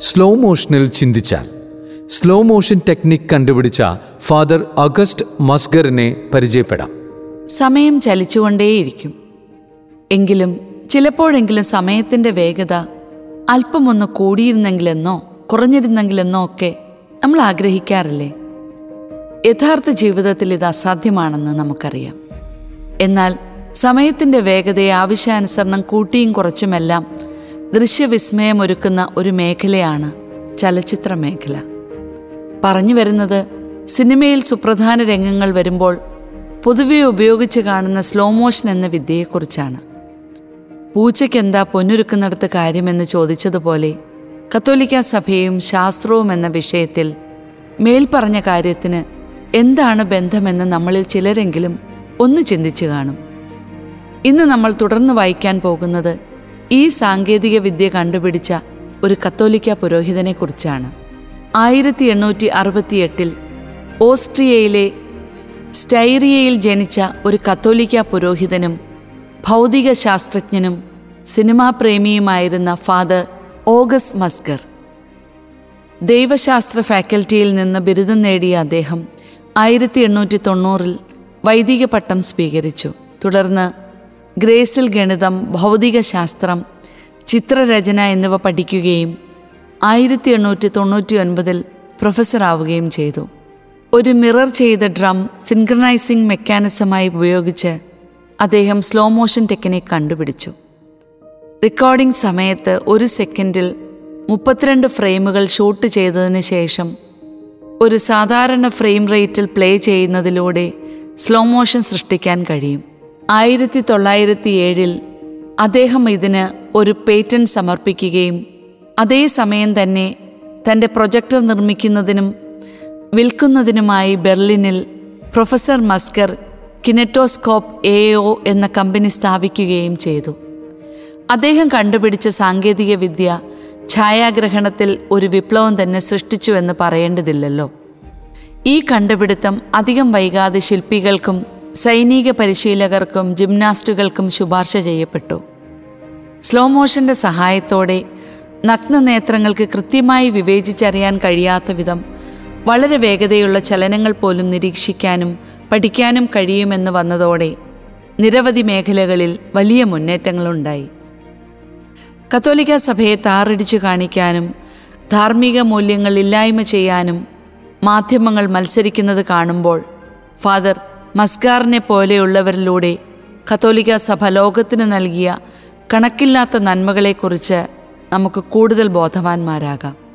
Slow മോഷനിൽ ചിന്തിച്ചാൽ. Slow motion technique കണ്ടുപിടിച്ച ഫാദർ അഗസ്റ്റ് മസ്ഗറിനെ പരിചയപ്പെടാം. സമയം ചലിച്ചുകൊണ്ടേയിരിക്കും. എങ്കിലും ചിലപ്പോഴെങ്കിലും സമയത്തിന്റെ വേഗത അല്പമൊന്ന് കൂടിയിരുന്നെങ്കിലെന്നോ കുറഞ്ഞിരുന്നെങ്കിലെന്നോ ഒക്കെ നമ്മൾ ആഗ്രഹിക്കാറില്ലേ? യഥാർത്ഥ ജീവിതത്തിൽ ഇത് അസാധ്യമാണെന്ന് നമുക്കറിയാം. എന്നാൽ സമയത്തിന്റെ വേഗതയെ ആവശ്യാനുസരണം കൂട്ടിയും കുറച്ചുമെല്ലാം ദൃശ്യവിസ്മയമൊരുക്കുന്ന ഒരു മേഖലയാണ് ചലച്ചിത്ര മേഖല പറഞ്ഞു വരുന്നത് സിനിമയിൽ സുപ്രധാന രംഗങ്ങൾ വരുമ്പോൾ പൊതുവെ ഉപയോഗിച്ച് കാണുന്ന സ്ലോ മോഷൻ എന്ന വിദ്യയെക്കുറിച്ചാണ്. പൂച്ചയ്ക്കെന്താ പൊന്നൊരുക്കുന്നിടത്ത് കാര്യമെന്ന് ചോദിച്ചതുപോലെ കത്തോലിക്ക സഭയും ശാസ്ത്രവും എന്ന വിഷയത്തിൽ മേൽപ്പറഞ്ഞ കാര്യത്തിന് എന്താണ് ബന്ധമെന്ന് നമ്മളിൽ ചിലരെങ്കിലും ഒന്ന് ചിന്തിച്ചു കാണും. ഇന്ന് നമ്മൾ തുടർന്ന് വായിക്കാൻ പോകുന്നത് ഈ സാങ്കേതിക വിദ്യ കണ്ടുപിടിച്ച ഒരു കത്തോലിക്ക പുരോഹിതനെക്കുറിച്ചാണ്. ആയിരത്തി എണ്ണൂറ്റി അറുപത്തിയെട്ടിൽ ഓസ്ട്രിയയിലെ സ്റ്റൈറിയയിൽ ജനിച്ച ഒരു കത്തോലിക്ക പുരോഹിതനും ഭൗതിക ശാസ്ത്രജ്ഞനും സിനിമാ പ്രേമിയുമായിരുന്ന ഫാദർ ഓഗസ് മസ്കർ ദൈവശാസ്ത്ര ഫാക്കൽറ്റിയിൽ നിന്ന് ബിരുദം നേടിയ അദ്ദേഹം ആയിരത്തി എണ്ണൂറ്റി തൊണ്ണൂറിൽ വൈദിക പട്ടം സ്വീകരിച്ചു. തുടർന്ന് ഗ്രേസിൽ ഗണിതം ഭൗതികശാസ്ത്രം ചിത്രരചന എന്നിവ പഠിക്കുകയും ആയിരത്തി എണ്ണൂറ്റി തൊണ്ണൂറ്റി ഒൻപതിൽ പ്രൊഫസറാവുകയും ചെയ്തു. ഒരു മിറർ ചെയ്ത ഡ്രം സിൻക്രണൈസിംഗ് മെക്കാനിസമായി ഉപയോഗിച്ച് അദ്ദേഹം സ്ലോ മോഷൻ ടെക്നിക് കണ്ടുപിടിച്ചു. റെക്കോർഡിംഗ് സമയത്ത് ഒരു സെക്കൻഡിൽ മുപ്പത്തിരണ്ട് ഫ്രെയിമുകൾ ഷൂട്ട് ചെയ്തതിന് ശേഷം ഒരു സാധാരണ ഫ്രെയിം റേറ്റിൽ പ്ലേ ചെയ്യുന്നതിലൂടെ സ്ലോ മോഷൻ സൃഷ്ടിക്കാൻ കഴിയും. ആയിരത്തി തൊള്ളായിരത്തി ഏഴിൽ അദ്ദേഹം ഇതിന് ഒരു പേറ്റന്റ് സമർപ്പിക്കുകയും അതേസമയം തന്നെ തന്റെ പ്രൊജക്ടർ നിർമ്മിക്കുന്നതിനും വിൽക്കുന്നതിനുമായി ബെർലിനിൽ professor Musger kinetoscope A O എന്ന കമ്പനി സ്ഥാപിക്കുകയും ചെയ്തു. അദ്ദേഹം കണ്ടുപിടിച്ച സാങ്കേതിക വിദ്യ ഛായാഗ്രഹണത്തിൽ ഒരു വിപ്ലവം തന്നെ സൃഷ്ടിച്ചുവെന്ന് പറയേണ്ടതില്ലല്ലോ. ഈ കണ്ടുപിടുത്തം അധികം വൈകാതെ ശില്പികൾക്കും സൈനിക പരിശീലകർക്കും ജിംനാസ്റ്റുകൾക്കും ശുപാർശ ചെയ്യപ്പെട്ടു. സ്ലോ മോഷന്റെ സഹായത്തോടെ നഗ്ന നേത്രങ്ങൾക്ക് കൃത്യമായി വിവേചിച്ചറിയാൻ കഴിയാത്ത വിധം വളരെ വേഗതയുള്ള ചലനങ്ങൾ പോലും നിരീക്ഷിക്കാനും പഠിക്കാനും കഴിയുമെന്ന് വന്നതോടെ നിരവധി മേഖലകളിൽ വലിയ മുന്നേറ്റങ്ങളുണ്ടായി. കത്തോലിക്ക സഭയെ താറടിച്ചു കാണിക്കാനും ധാർമ്മിക മൂല്യങ്ങൾ ഇല്ലായ്മ ചെയ്യാനും മാധ്യമങ്ങൾ മത്സരിക്കുന്നത് കാണുമ്പോൾ ഫാദർ മസ്കാറിനെ പോലെയുള്ളവരിലൂടെ കത്തോലിക്ക സഭ ലോകത്തിന് നൽകിയ കണക്കില്ലാത്ത നന്മകളെക്കുറിച്ച് നമുക്ക് കൂടുതൽ ബോധവാന്മാരാകാം.